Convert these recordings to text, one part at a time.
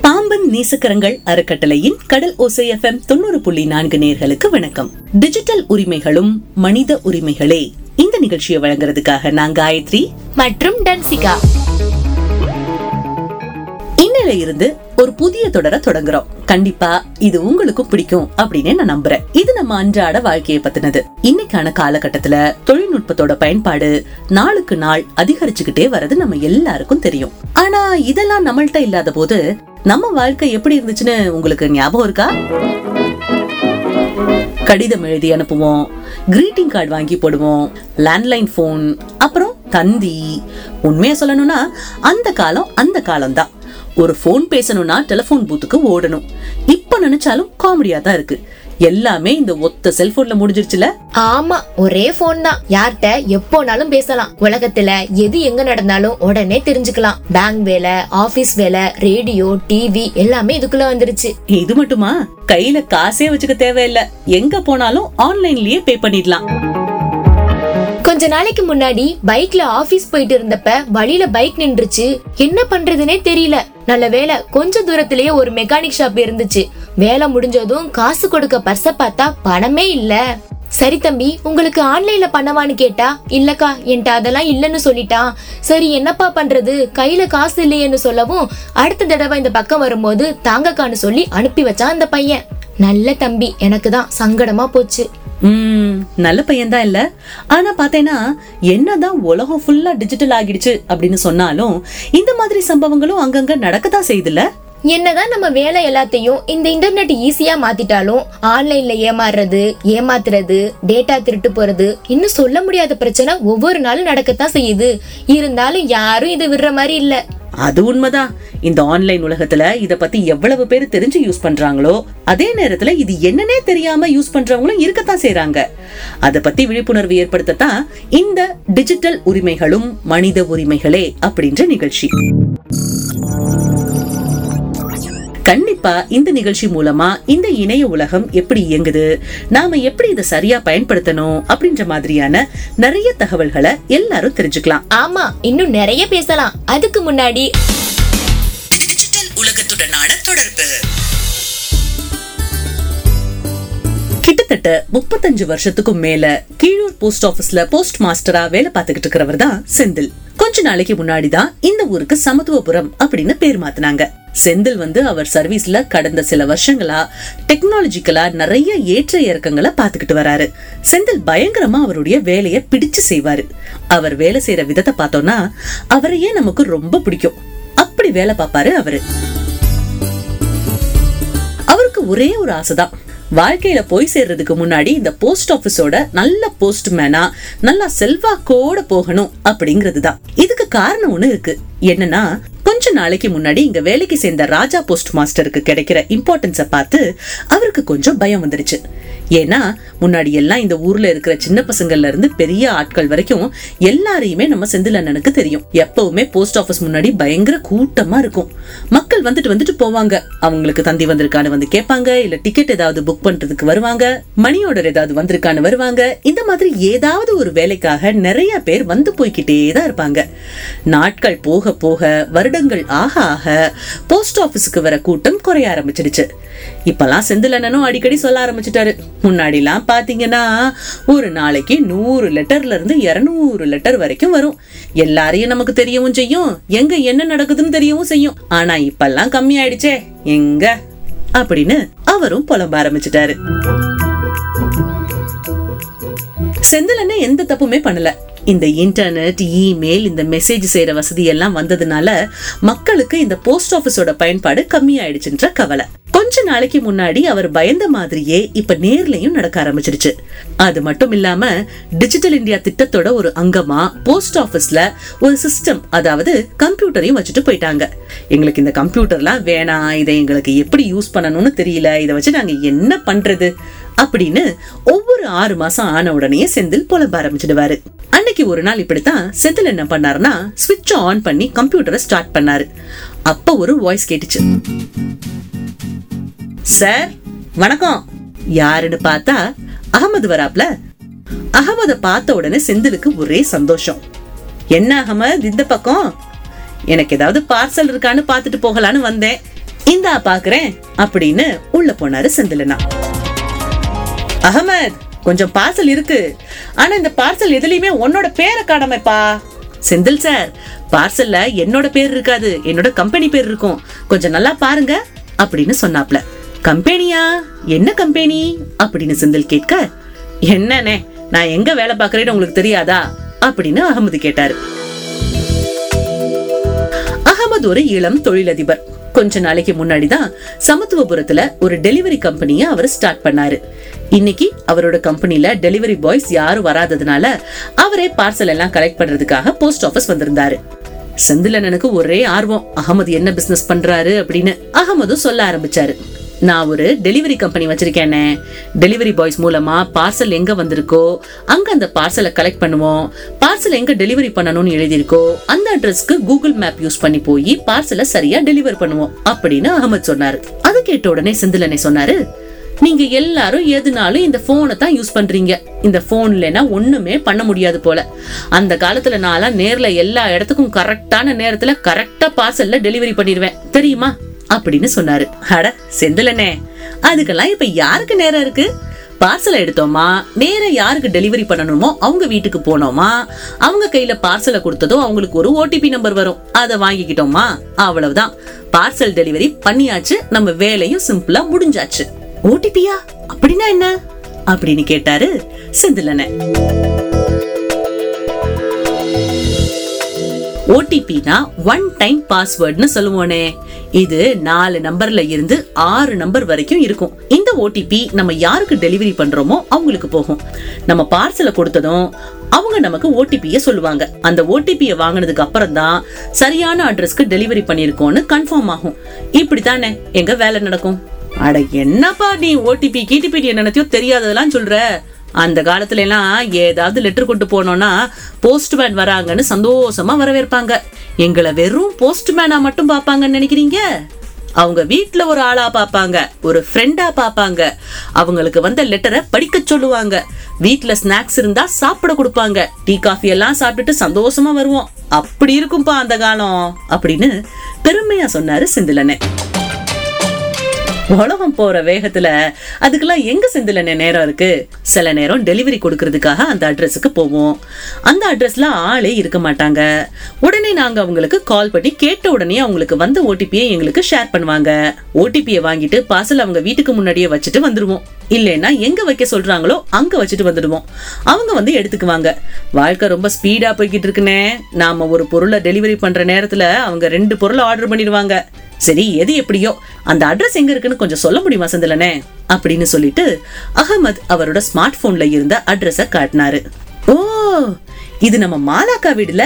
பாம்பன் நேசக்கரங்கள் அறக்கட்டளையின் கடல் ஓசை எஃப்எம் தொண்ணூறு புள்ளி நான்கு நேர்களுக்கு வணக்கம். டிஜிட்டல் உரிமைகளும் மனித உரிமைகளே. இந்த நிகழ்ச்சியை வழங்குறதுக்காக நான் காயத்ரி மற்றும் டன்சிகா. இன்னையில இருந்து ஒரு புதிய தொடரை தொடங்குறோம். கண்டிப்பா இது உங்களுக்கும் பிடிக்கும் அப்படின்னு நான் நம்புறேன். இது நம்ம அன்றாட வாழ்க்கையை பத்தினது. இன்னைக்கான காலகட்டத்துல தொழில்நுட்பத்தோட பயன்பாடு நாளுக்கு நாள் அதிகரிச்சுக்கிட்டே வர்றது நம்ம எல்லாருக்கும் தெரியும். ஆனா இதெல்லாம் நம்மள்ட்ட இல்லாத போது நம்ம வாழ்க்கை எப்படி இருந்துச்சுன்னு உங்களுக்கு ஞாபகம் இருக்கா? கடிதம் எழுதி அனுப்புவோம் கிரீட்டிங் கார்டு வாங்கி போடுவோம் லேண்ட்லைன் ஃபோன் அப்புறம் தந்தி. உண்மையா சொல்லணும்னா அந்த காலம் அந்த காலம் தான் ஒரு ஃபோன் பேசணும்னா டெலிஃபோன் பூத்துக்கு ஓடணும். இப்ப நினைச்சாலும் காமெடியா தான் இருக்கு. எல்லாமே இந்த ஒத்த செல்போன்ல முடிஞ்சிருச்சுல? ஆமா ஒரே போன் தான். யார்கிட்ட எப்போனாலும் பேசலாம். உலகத்துல எது எங்க நடந்தாலும் உடனே தெரிஞ்சுக்கலாம். பேங்க் வேலை ஆபீஸ் வேலை ரேடியோ டிவி எல்லாமே இதுக்குள்ள வந்துருச்சு. இது மட்டுமா? கையில காசே வச்சுக்க தேவையில்ல. எங்க போனாலும் ஆன்லைன்லயே பே பண்ணிடலாம். கொஞ்ச நாளைக்கு முன்னாடி பைக்ல ஆபீஸ் போயிட்டு இருந்தப்ப வழியில பைக் நின்றுச்சு. என்ன பண்றதுனே தெரியல. நல்ல வேலை கொஞ்ச தூரத்திலேயே ஒரு மெக்கானிக் ஷாப் இருந்துச்சு. வேலை முடிஞ்சதும் காசு கொடுக்க பர்ச பார்த்தா பணமே இல்ல. சரி தம்பி உங்களுக்கு ஆன்லைன்ல பண்ணவான்னு கேட்டா இல்லக்கா என்கிட்ட அதெல்லாம் இல்லைன்னு சொல்லிட்டான். சரி என்னப்பா பண்றது? கையில காசு இல்லையேன்னு சொல்லவும் அடுத்த தடவை இந்த பக்கம் வரும்போது தாங்கக்கான்னு சொல்லி அனுப்பி வச்சான் அந்த பையன். நல்ல தம்பி எனக்கு தான் சங்கடமா போச்சு. நல்ல பையன்தான் இல்ல. ஆனா பாத்தேன்னா என்னதான் உலகம் ஃபுல்லா டிஜிட்டல் ஆகிடுச்சு அப்படின்னு சொன்னாலும் இந்த மாதிரி சம்பவங்களும் அங்கங்க நடக்கத்தான் செய்யுதுல்ல என்னதான் நம்ம வேலை எல்லாத்தையும் இந்த இன்டர்நெட் ஈஸியா மாத்திட்டாலும் ஆன்லைன்ல ஏமாறுறது ஏமாத்துறது டேட்டா திருட்டு போறது இன்னும் சொல்ல முடியாத பிரச்சனை ஒவ்வொரு நாளும் நடக்கத்தான் செய்யுது. இருந்தாலும் யாரும் இதை விடுற மாதிரி இல்லை. அது உண்மைதான். இந்த ஆன்லைன் உலகத்துல இத பத்தி எவ்வளவு பேர் தெரிஞ்சு யூஸ் பண்றாங்களோ அதே நேரத்துல இது என்னன்னே தெரியாம யூஸ் பண்றவங்களும் இருக்கத்தான் செய்யறாங்க அத பத்தி விழிப்புணர்வு ஏற்படுத்தத்தான் இந்த டிஜிட்டல் உரிமைகளும் மனித உரிமைகளே அப்படின்ற நிகழ்ச்சி. கண்டிப்பா இந்த நிகழ்ச்சி மூலமா இந்த இணைய உலகம் எப்படி இயங்குது? நாம எப்படி இதை சரியா பயன்படுத்தணும்? அப்படின்ற மாதிரியான நிறைய தகவல்களை எல்லாரும் தெரிஞ்சுக்கலாம். ஆமா இன்னும் நிறைய பேசலாம். அதுக்கு முன்னாடி டிஜிட்டல் உலகத்துடனான தொடர்பு. கிட்டத்தட்ட முப்பத்தஞ்சு வருஷத்துக்கும் மேல கீழூர் போஸ்ட் ஆபீஸ்ல போஸ்ட் மாஸ்டரா வேலை பார்த்துக்கிட்டு இருக்கிறவர் தான் செந்தில். கொஞ்ச நாளைக்கு முன்னாடி தான் இந்த ஊருக்கு சமத்துவபுரம் அப்படின்னு பேர் மாத்தினாங்க. செந்தில் வந்து அவர் சர்வீஸ்ல கடந்த சில வருஷங்களா டெக்னாலஜிக்கலா நிறைய ஏற்ற இறக்கங்களை பார்த்துக்கிட்டு வராரு. செந்தில் பயங்கரமா அவருடைய வேலையை பிடிச்சு செய்வாரு. அவர் வேலை செய்யற விதத்தை பார்த்தோம்னா அவரையே நமக்கு ரொம்ப பிடிக்கும். அப்படி வேலை பார்ப்பாரு அவரு. அவருக்கு ஒரே ஒரு ஆசைதான். வாழ்க்கையில போய் சேர்றதுக்கு முன்னாடி இந்த போஸ்ட் ஆபீஸோட நல்ல போஸ்ட்மேனா நல்லா செல்வாக்கோட போகணும் அப்படிங்கிறது தான் இதுக்கு காரணம் ஒண்ணு இருக்கு. என்னன்னா கொஞ்ச நாளைக்கு முன்னாடி இங்க வேலைக்கு சேர்ந்த ராஜா போஸ்ட் மாஸ்டருக்கு கிடைக்கிற இம்பார்ட்டன்ஸ பார்த்து அவருக்கு கொஞ்சம் பயம் வந்துருச்சு. ஏன்னா முன்னாடி எல்லாம் இந்த ஊர்ல இருக்கிற சின்ன பசங்கள்ல இருந்து பெரிய ஆட்கள் வரைக்கும் எல்லாரையுமே நம்ம செந்தில் அண்ணனுக்கு தெரியும். எப்பவுமே போஸ்ட் ஆபீஸ் முன்னாடி பயங்கர கூட்டமா இருக்கும். மக்கள் வந்துட்டு வந்துட்டு போவாங்க. அவங்களுக்கு தந்தி வந்திருக்கான்னு வந்து கேட்பாங்க இல்ல டிக்கெட் ஏதாவது புக் பண்றதுக்கு வருவாங்க மணி ஆர்டர் ஏதாவது வந்திருக்கான்னு வருவாங்க. இந்த மாதிரி ஏதாவது ஒரு வேலைக்காக நிறைய பேர் வந்து போய்கிட்டே தான் இருப்பாங்க. நாட்கள் போக போக வருடங்கள் ஆக ஆக போஸ்ட் ஆபீஸுக்கு வர கூட்டம் குறைய ஆரம்பிச்சிடுச்சு. இப்பெல்லாம் செந்தில் அண்ணனும் அடிக்கடி சொல்ல ஆரம்பிச்சிட்டாரு. முன்னாடிலாம் பாத்தீங்கன்னா ஒரு நாளைக்கு நூறு லெட்டர்ல இருந்து இருநூறு லெட்டர் வரைக்கும் வரும். எல்லாரையும் நமக்கு தெரியவும் செய்யும். எங்க என்ன நடக்குதுன்னு தெரியவும் செய்யும். ஆனா இப்பெல்லாம் கம்மி ஆயிடுச்சே. எங்க? அப்படின்னு அவரும் புலம்ப ஆரம்பிச்சிட்டாரு. செந்திலன்னு எந்த தப்புமே பண்ணல. இந்த இன்டர்நெட் இமெயில் இந்த மெசேஜ் செய்யற வசதி எல்லாம் வந்ததுனால மக்களுக்கு இந்த போஸ்ட் ஆபீஸோட பயன்பாடு கம்மியாயிடுச்சுன்ற கவலை. கொஞ்ச நாளைக்கு முன்னாடி அவர் பயந்த மாதிரியே இப்ப நேர்லயும் நடக்க ஆரம்பிச்சிருச்சு. அது மட்டும் இல்லாம டிஜிட்டல் இந்தியா திட்டத்தோட ஒரு அங்கமா போஸ்ட் ஆபீஸ்ல ஒரு சிஸ்டம் அதாவது கம்ப்யூட்டரையும் வச்சுட்டு போயிட்டாங்க. எங்களுக்கு இந்த கம்ப்யூட்டர்லாம் வேணாம் இதை எங்களுக்கு எப்படி யூஸ் பண்ணணும்னு தெரியல இதை வச்சு நாங்க என்ன பண்றது? அப்படின்னு ஒவ்வொரு ஆறு மாசம் ஆன உடனே செந்தில் புலம்ப ஆரம்பிச்சிடுவாரு. அன்னைக்கு ஒரு நாள் இப்படித்தான் செந்தில் என்ன பண்ணாருன்னா ஸ்விட்ச் ஆன் பண்ணி கம்ப்யூட்டரை ஸ்டார்ட் பண்ணாரு. அப்ப ஒரு வாய்ஸ் கேட்டுச்சு. சார் வணக்கம். யாருன்னு பார்த்தா அகமது வராப்ல. அகமத பார்த்த உடனே செந்திலுக்கு ஒரே சந்தோஷம். என்ன அகமது இந்த பக்கம்? எனக்கு ஏதாவது பார்சல் இருக்கான்னு பார்த்துட்டு போகலான்னு வந்தேன். இந்தா பாக்குறேன் அப்படின்னு உள்ள போனாரு செந்திலனா அகமத் கொஞ்சம் பார்சல் இருக்கு. ஆனா இந்த பார்சல் எதுலயுமே உன்னோட பேரை காணாமப்பா. செந்தில் சார் பார்சல்ல என்னோட பேர் இருக்காது என்னோட கம்பெனி பேர் இருக்கும். கொஞ்சம் நல்லா பாருங்க அப்படின்னு சொன்னாப்ல. கம்பெனியா? என்ன கம்பெனி? அப்படின்னு செந்தில் கேட்க என்னண்ணே நான் எங்க வேலை பார்க்கறேன்னு உங்களுக்கு தெரியாதா? அப்படின்னு அகமது கேட்டாரு. அகமது ஒரு இளம் தொழிலதிபர். கொஞ்ச நாளைக்கு முன்னாடி தான் சமத்துவபுரத்துல ஒரு டெலிவரி கம்பெனிய அவர் ஸ்டார்ட் பண்ணாரு. இன்னைக்கு அவரோட கம்பெனில டெலிவரி பாய்ஸ் யாரும் வராததுனால அவரே பார்சல் எல்லாம் கலெக்ட் பண்றதுக்காக போஸ்ட் ஆபீஸ் வந்திருந்தாரு. செந்திலண்ணனுக்கு ஒரே ஆர்வம் அகமது என்ன பிசினஸ் பண்றாரு அப்படின்னு அகமதும் சொல்ல ஆரம்பிச்சாரு. நான் ஒரு டெலிவரி கம்பெனி வச்சிருக்கேனே டெலிவரி பாய்ஸ் மூலமா பார்சல் எங்க வந்திருக்கோ அங்க அந்த பார்சலை கலெக்ட் பண்ணுவோம். பார்சல் எங்க டெலிவரி பண்ணணும்னு எழுதியிருக்கோ அந்த அட்ரஸ்க்கு கூகுள் மேப் யூஸ் பண்ணி போய் பார்சலை சரியா டெலிவர் பண்ணுவோம் அப்படின்னு அகமது சொன்னாரு. அது கேட்ட உடனே செந்திலனை சொன்னாரு நீங்க எல்லாரும் எதுனாலும் இந்த போனை தான் யூஸ் பண்றீங்க. இந்த போன் இல்லைன்னா ஒண்ணுமே பண்ண முடியாது போல. அந்த காலத்துல நான்லாம் நேர்ல எல்லா இடத்துக்கும் கரெக்டான நேரத்துல கரெக்டா பார்சல்ல டெலிவரி பண்ணிடுவேன் தெரியுமா? அப்படின்னு சொன்னாரு. அட செந்திலனே அதுக்கெல்லாம் இப்ப யாருக்கு நேரம் இருக்கு? பார்சலை எடுத்தோமா? நேர யாருக்கு டெலிவரி பண்ணணுமோ அவங்க வீட்டுக்கு போனோமா? அவங்க கையில பார்சலை கொடுத்ததும் அவங்களுக்கு ஒரு ஓடிபி நம்பர் வரும். அதை வாங்கிக்கிட்டோமா? அவ்வளவுதான். பார்சல் டெலிவரி பண்ணியாச்சு. நம்ம வேலையும் சிம்பிளா முடிஞ்சாச்சு. ஓடிபியா அப்படின்னா என்ன? அப்படின்னு கேட்டாரு செந்திலனை ஓடிபினா ஒன் டைம் பாஸ்வேர்ட்னு சொல்லுவோனே. இது நாலு நம்பர்ல இருந்து ஆறு நம்பர் வரைக்கும் இருக்கும். இந்த ஓடிபி நம்ம யாருக்கு டெலிவரி பண்றோமோ அவங்களுக்கு போகும். நம்ம பார்சலை கொடுத்ததும் அவங்க நமக்கு ஓடிபியை சொல்லுவாங்க. அந்த ஓடிபியை வாங்கினதுக்கு அப்புறம் தான் சரியான அட்ரஸ்க்கு டெலிவரி பண்ணியிருக்கோன்னு கன்ஃபார்ம் ஆகும். இப்படித்தானே எங்க வேலை நடக்கும்? அட என்னப்பா நீ ஓடிபி கிடிபி என்னத்தையோ தெரியாததெல்லாம் சொல்ற. அந்த காலத்துல எல்லாம் ஏதாவது லெட்டர் கொண்டு போனோம்னா போஸ்ட்மேன் வராங்கன்னு சந்தோஷமா வரவேற்பாங்க. எங்களை வெறும் போஸ்ட்மேனா மட்டும் பாப்பாங்கன்னு நினைக்கிறீங்க? அவங்க வீட்டில் ஒரு ஆளா பாப்பாங்க ஒரு ஃப்ரெண்டா பாப்பாங்க அவங்களுக்கு வந்த லெட்டரை படிக்க சொல்லுவாங்க. வீட்டில் ஸ்நாக்ஸ் இருந்தா சாப்பிட கொடுப்பாங்க. டீ காஃபி எல்லாம் சாப்பிட்டுட்டு சந்தோஷமா வருவோம். அப்படி இருக்கும்பா அந்த காலம் அப்படின்னு பெருமையா சொன்னாரு செந்திலனே. உலகம் போற வேகத்துல அதுக்கெல்லாம் எங்க செந்தில நேரம் இருக்கு? சில நேரம் டெலிவரி கொடுக்கறதுக்காக அந்த அட்ரஸுக்கு போவோம். அந்த அட்ரஸ்ல ஆளே இருக்க மாட்டாங்க. உடனே நாங்க அவங்களுக்கு கால் பண்ணி கேட்ட உடனே அவங்களுக்கு வந்த ஓடிபியை எங்களுக்கு ஷேர் பண்ணுவாங்க. ஓடிபியை வாங்கிட்டு பார்சல் அவங்க வீட்டுக்கு முன்னாடியே வச்சுட்டு வந்துருவோம். இல்லைன்னா எங்க வைக்க சொல்றாங்களோ அங்க வச்சுட்டு வந்துடுவோம். அவங்க வந்து எடுத்துக்குவாங்க. வாழ்க்கை ரொம்ப ஸ்பீடா போய்கிட்டு இருக்குனே. நாம ஒரு பொருளை டெலிவரி பண்ற நேரத்துல அவங்க ரெண்டு பொருளை ஆர்டர் பண்ணிடுவாங்க. சரி எது எப்படியோ அந்த அட்ரஸ் எங்க இருக்குன்னு கொஞ்சம் சொல்ல முடியுமா செந்திலனே? அப்படின்னு சொல்லிட்டு அகமது அவரோட ஸ்மார்ட் போன்ல இருந்த அட்ரஸ காட்டினாரு. ஓ இது நம்ம மாலாக்கா வீடுல?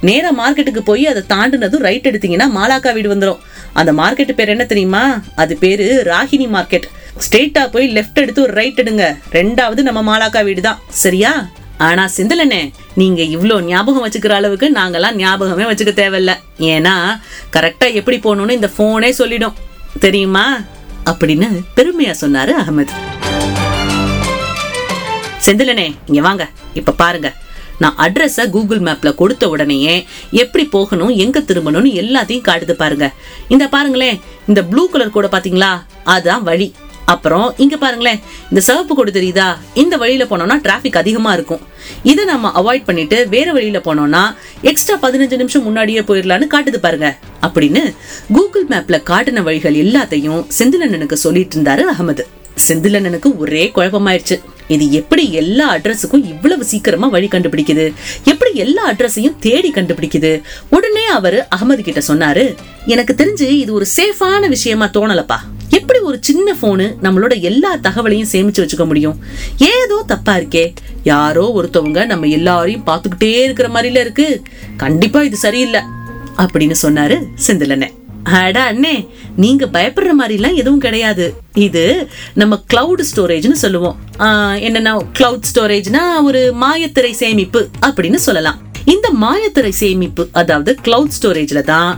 நேரா மார்க்கெட்டுக்கு போய் அதை தாண்டினதும் ரைட் எடுத்தீங்கன்னா மாலாக்கா வீடு வந்துடும் அந்த மார்க்கெட் பேர் என்ன தெரியுமா? அது பேரு ராகினி மார்க்கெட் ஸ்ட்ரெயிட்டா போய் லெஃப்ட் எடுத்து ஒரு ரைட் எடுங்க. ரெண்டாவது நம்ம மாலாக்கா வீடு தான் சரியா? ஆனா சிந்தலனே நீங்க இவ்வளோ ஞாபகம் வச்சுக்கிற அளவுக்கு நாங்கெல்லாம் ஞாபகமே வச்சுக்க தேவையில்ல. ஏன்னா கரெக்டா எப்படி போகணும்னு இந்த போனே சொல்லிடும். தெரியுமா? அப்படின்னு பெருமையா சொன்னாரு அகமது. செந்திலனே இங்க வாங்க இப்ப பாருங்க. நான் அட்ரஸை கூகுள் மேப்ல கொடுத்த உடனேயே எப்படி போகணும் எங்கே திரும்பணும்னு எல்லாத்தையும் காட்டுது பாருங்க. இந்த பாருங்களேன் இந்த ப்ளூ கலர் கூட பார்த்தீங்களா அதுதான் வழி. அப்புறம் இங்க பாருங்களேன் இந்த சிவப்பு கொடு தெரியுதா? இந்த வழியில போனோம்னா டிராபிக் அதிகமா இருக்கும். இதை நம்ம அவாய்ட் பண்ணிட்டு வேற வழியில போனோம்னா எக்ஸ்ட்ரா பதினஞ்சு நிமிஷம் முன்னாடியே போயிடலான்னு காட்டுது பாருங்க. அப்படின்னு கூகுள் மேப்ல காட்டின வழிகள் எல்லாத்தையும் செந்திலண்ணனுக்கு சொல்லிட்டு இருந்தாரு அகமது. செந்திலண்ணனுக்கு ஒரே குழப்பமாயிருச்சு. இது எப்படி எல்லா அட்ரஸுக்கும் இவ்வளவு சீக்கிரமா வழி கண்டுபிடிக்குது? எப்படி எல்லா அட்ரஸையும் தேடி கண்டுபிடிக்குது? உடனே அவர் அகமது கிட்ட சொன்னாரு எனக்கு தெரிஞ்சு இது ஒரு சேஃபான விஷயமா தோணலப்பா. எப்படி ஒரு சின்ன ஃபோனு நம்மளோட எல்லா தகவலையும் சேமிச்சு வச்சுக்க முடியும்? ஏதோ தப்பா இருக்கே. யாரோ ஒருத்தவங்க நம்ம எல்லாரையும் பார்த்துக்கிட்டே இருக்கிற மாதிரில இருக்கு. கண்டிப்பா இது சரியில்லை அப்படின்னு சொன்னாரு செந்திலண்ணே. அட அண்ணே நீங்க பயப்படுற மாதிரிலாம் எதுவும் கிடையாது. இது நம்ம கிளவுட் ஸ்டோரேஜ்னு சொல்லுவோம். என்னன்னா கிளவுட் ஸ்டோரேஜ்னா ஒரு மாயத்திரை சேமிப்பு அப்படின்னு சொல்லலாம். இந்த மாயத்திரை சேமிப்பு அதாவது கிளவுட் ஸ்டோரேஜ்ல தான்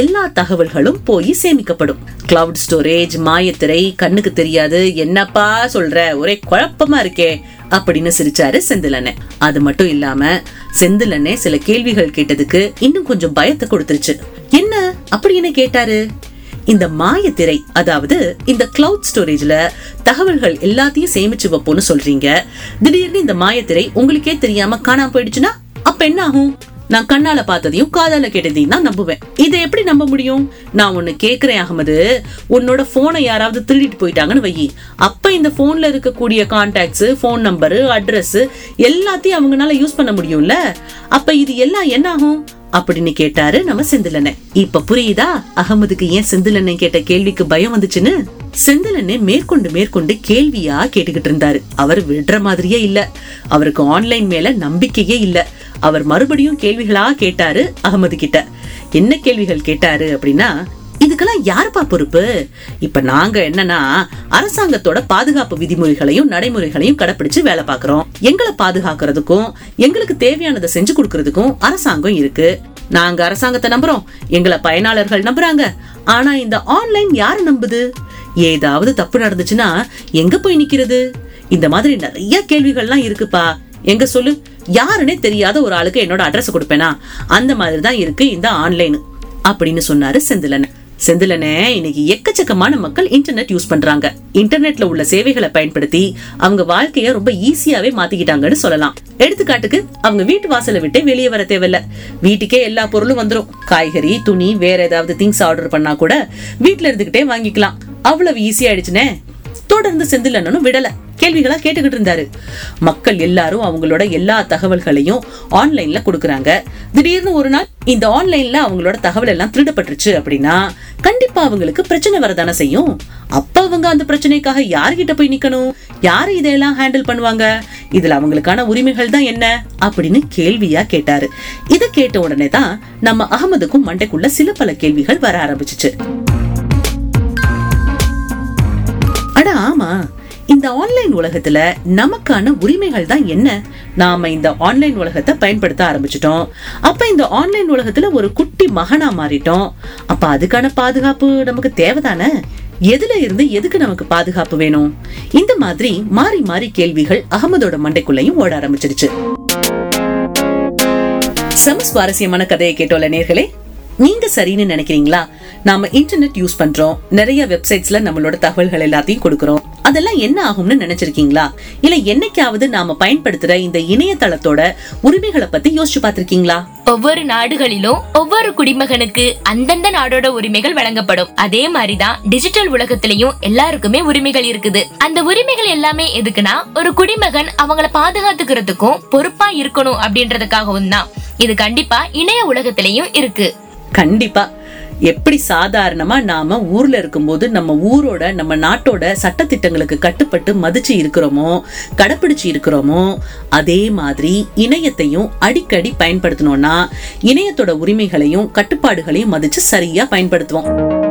எல்லா தகவல்களும் போய் சேமிக்கப்படும். கிளவுட் ஸ்டோரேஜ் மாயத்திரை கண்ணுக்கு தெரியாது என்னப்பா சொல்ற? ஒரே குழப்பமா இருக்கே அப்படின்னு சிரிச்சாரு செந்திலனே அது மட்டும் இல்லாம செந்திலனே சில கேள்விகள் கேட்டதுக்கு இன்னும் கொஞ்சம் பயத்தை கொடுத்துருச்சு. அப்படி என்ன கேட்டாரு? இந்த மாயத்திரை அதாவது இந்த கிளவுட் ஸ்டோரேஜ்ல தகவல்கள் எல்லாத்தையும் சேமிச்சு வைப்போம்னு சொல்றீங்க. திடீர்னு இந்த மாயத்திரை உங்களுக்கே தெரியாம காணாம போயிடுச்சுன்னா அப்ப என்ன ஆகும்? நான் கண்ணால பார்த்ததையும் காதால கேட்டதையும் தான் நம்புவேன். இதை எப்படி நம்ப முடியும்? நான் ஒண்ணு கேக்குறேன் அகமது. உன்னோட போனை யாராவது திருடிட்டு போயிட்டாங்கன்னு வை அப்ப இந்த போன்ல இருக்கக்கூடிய கான்டாக்ட்ஸ் ஃபோன் நம்பரு அட்ரஸ் எல்லாத்தையும் அவங்கனால யூஸ் பண்ண முடியும்ல? அப்ப இது எல்லாம் என்ன ஆகும்? அப்படின்னு கேட்டாரு நம்ம செந்திலனை இப்ப புரியுதா? அகமதுக்கு ஏன் செந்திலனை கேட்ட கேள்விக்கு பயம் வந்துச்சுன்னு? செந்திலனை மேற்கொண்டு மேற்கொண்டு கேள்வியா கேட்டுக்கிட்டு இருந்தாரு. அவர் விடுற மாதிரியே இல்ல. அவருக்கு ஆன்லைன் மேல நம்பிக்கையே இல்ல. அவர் மறுபடியும் கேள்விகளா கேட்டாரு அகமது கிட்ட என்ன கேள்விகள் கேட்டாரு அப்படின்னா இதுக்கெல்லாம் யாருப்பா பொறுப்பு? இப்ப நாங்க என்னன்னா அரசாங்கத்தோட பாதுகாப்பு விதிமுறைகளையும் நடைமுறைகளையும் கடைபிடிச்சு வேலை பார்க்கறோம். எங்களை பாதுகாக்கிறதுக்கும் எங்களுக்கு தேவையானதை செஞ்சு கொடுக்கறதுக்கும் அரசாங்கம் இருக்கு. நாங்க அரசாங்கத்தை நம்புறோம். எங்களை பயனாளர்கள் நம்புறாங்க. ஆனா இந்த ஆன்லைன் யாரு நம்புது? ஏதாவது தப்பு நடந்துச்சுன்னா எங்க போய் நிக்கிறது? இந்த மாதிரி நிறைய கேள்விகள்லாம் இருக்குப்பா. எங்க சொல்லு? யாருன்னே தெரியாத ஒரு ஆளுக்கு என்னோட அட்ரஸ் கொடுப்பேனா? அந்த மாதிரி தான் இருக்கு இந்த ஆன்லைன். அப்படின்னு சொன்னாரு செந்திலன். செந்திலனே இன்னைக்கு எக்கச்சக்கமான மக்கள் இன்டர்நெட் யூஸ் பண்றாங்க. இன்டர்நெட்ல உள்ள சேவைகளை பயன்படுத்தி அவங்க வாழ்க்கைய ரொம்ப ஈஸியாவே மாத்திக்கிட்டாங்கன்னு சொல்லலாம். எடுத்துக்காட்டுக்கு அவங்க வீட்டு வாசலை விட்டே வெளியே வர தேவையில்ல. வீட்டுக்கே எல்லா பொருளும் வந்துரும். காய்கறி துணி வேற ஏதாவது திங்ஸ் ஆர்டர் பண்ணா கூட வீட்ல இருந்துகிட்டே வாங்கிக்கலாம். அவ்வளவு ஈஸியா ஆயிடுச்சுனே. தொடர்ந்து செந்திலனும் விடல. கேள்விகளா கேட்டுக்கிட்டு இருந்தாரு. மக்கள் எல்லாரும் அவங்களோட எல்லா தகவல்களையும் ஆன்லைன்ல கொடுக்குறாங்க. திடீர்னு ஒரு நாள் இந்த ஆன்லைன்ல அவங்களோட தகவல் எல்லாம் திருடப்பட்டுருச்சு அப்படின்னா கண்டிப்பா அவங்களுக்கு பிரச்சனை வரதானே செய்யும். அப்ப அவங்க அந்த பிரச்சனைக்காக யார்கிட்ட போய் நிக்கணும்? யாரு இதையெல்லாம் ஹேண்டில் பண்ணுவாங்க? இதுல அவங்களுக்கான உரிமைகள் தான் என்ன? அப்படின்னு கேள்வியா கேட்டாரு. இத கேட்ட உடனே தான் நம்ம அகமதுக்கும் மண்டைக்குள்ள சில பல கேள்விகள் வர ஆரம்பிச்சுச்சு. அட ஆமா இந்த ஆன்லைன் உலகத்துல நமக்கான உரிமைகள் தான் என்ன? நாம இந்த ஆன்லைன் உலகத்தை பயன்படுத்த ஆரம்பிச்சிட்டோம். அப்ப இந்த ஆன்லைன் உலகத்துல ஒரு குட்டி மகனா மாறிட்டோம். அப்ப அதுக்கான பாதுகாப்பு நமக்கு தேவைதானே? எதுல இருந்து எதுக்கு நமக்கு பாதுகாப்பு வேணும்? இந்த மாதிரி மாறி மாறி கேள்விகள் அகமதோட மண்டைக்குள்ளையும் ஓட ஆரம்பிச்சிருச்சு. சம சுவாரஸ்யமான கதையை கேட்டோல நேர்களே? நீங்க சரின்னு நினைக்கிறீங்களா? நாம இன்டர்நெட் யூஸ் பண்றோம். நிறைய வெப்சைட்ஸ்ல நம்மளோட தகவல்கள் எல்லாத்தையும் கொடுக்கறோம். அதெல்லாம் என்ன ஆகும்னு நினைச்சிருக்கீங்களா? இல்ல என்னைக்காவது நாம பயன்படுத்துற இந்த இணையதளத்தோட உரிமைகளை பத்தி யோசிச்சு பார்த்திருக்கீங்களா? ஒவ்வொரு நாடுகளிலும் ஒவ்வொரு குடிமகனுக்கு அந்தந்த நாடோட உரிமைகள் வழங்கப்படும். அதே மாதிரிதான் டிஜிட்டல் உலகத்திலயும் எல்லாருக்குமே உரிமைகள் இருக்குது. அந்த உரிமைகள் எல்லாமே எதுக்குன்னா ஒரு குடிமகன் அவங்கள பாதுகாத்துக்கிறதுக்கும் பொறுப்பா இருக்கணும் அப்படின்றதுக்காகவும் தான். இது கண்டிப்பா இணைய உலகத்திலயும் இருக்கு. கண்டிப்பா. எப்படி சாதாரணமா நாம ஊர்ல இருக்கும்போது நம்ம ஊரோட நம்ம நாட்டோட சட்டத்திட்டங்களுக்கு கட்டுப்பட்டு மதிச்சு இருக்கிறோமோ கடைப்பிடிச்சு இருக்கிறோமோ அதே மாதிரி இணையத்தையும் அடிக்கடி பயன்படுத்தணும்னா இணையத்தோட உரிமைகளையும் கட்டுப்பாடுகளையும் மதிச்சு சரியா பயன்படுத்துவோம்.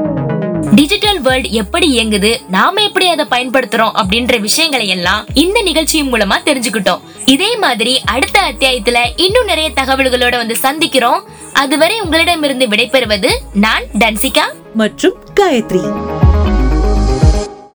டிஜிட்டல் வேர்ல்ட் எப்படி இயங்குது? நாம எப்படி அதை பயன்படுத்துறோம் அப்படின்ற விஷயங்களை எல்லாம் இந்த நிகழ்ச்சி மூலமா தெரிஞ்சுக்கிட்டோம். இதே மாதிரி அடுத்த அத்தியாயத்துல இன்னும் நிறைய தகவல்களோட வந்து சந்திக்கிறோம். அதுவரை உங்களிடமிருந்து விடைபெறுவது நான் டன்சிகா மற்றும் காயத்ரி.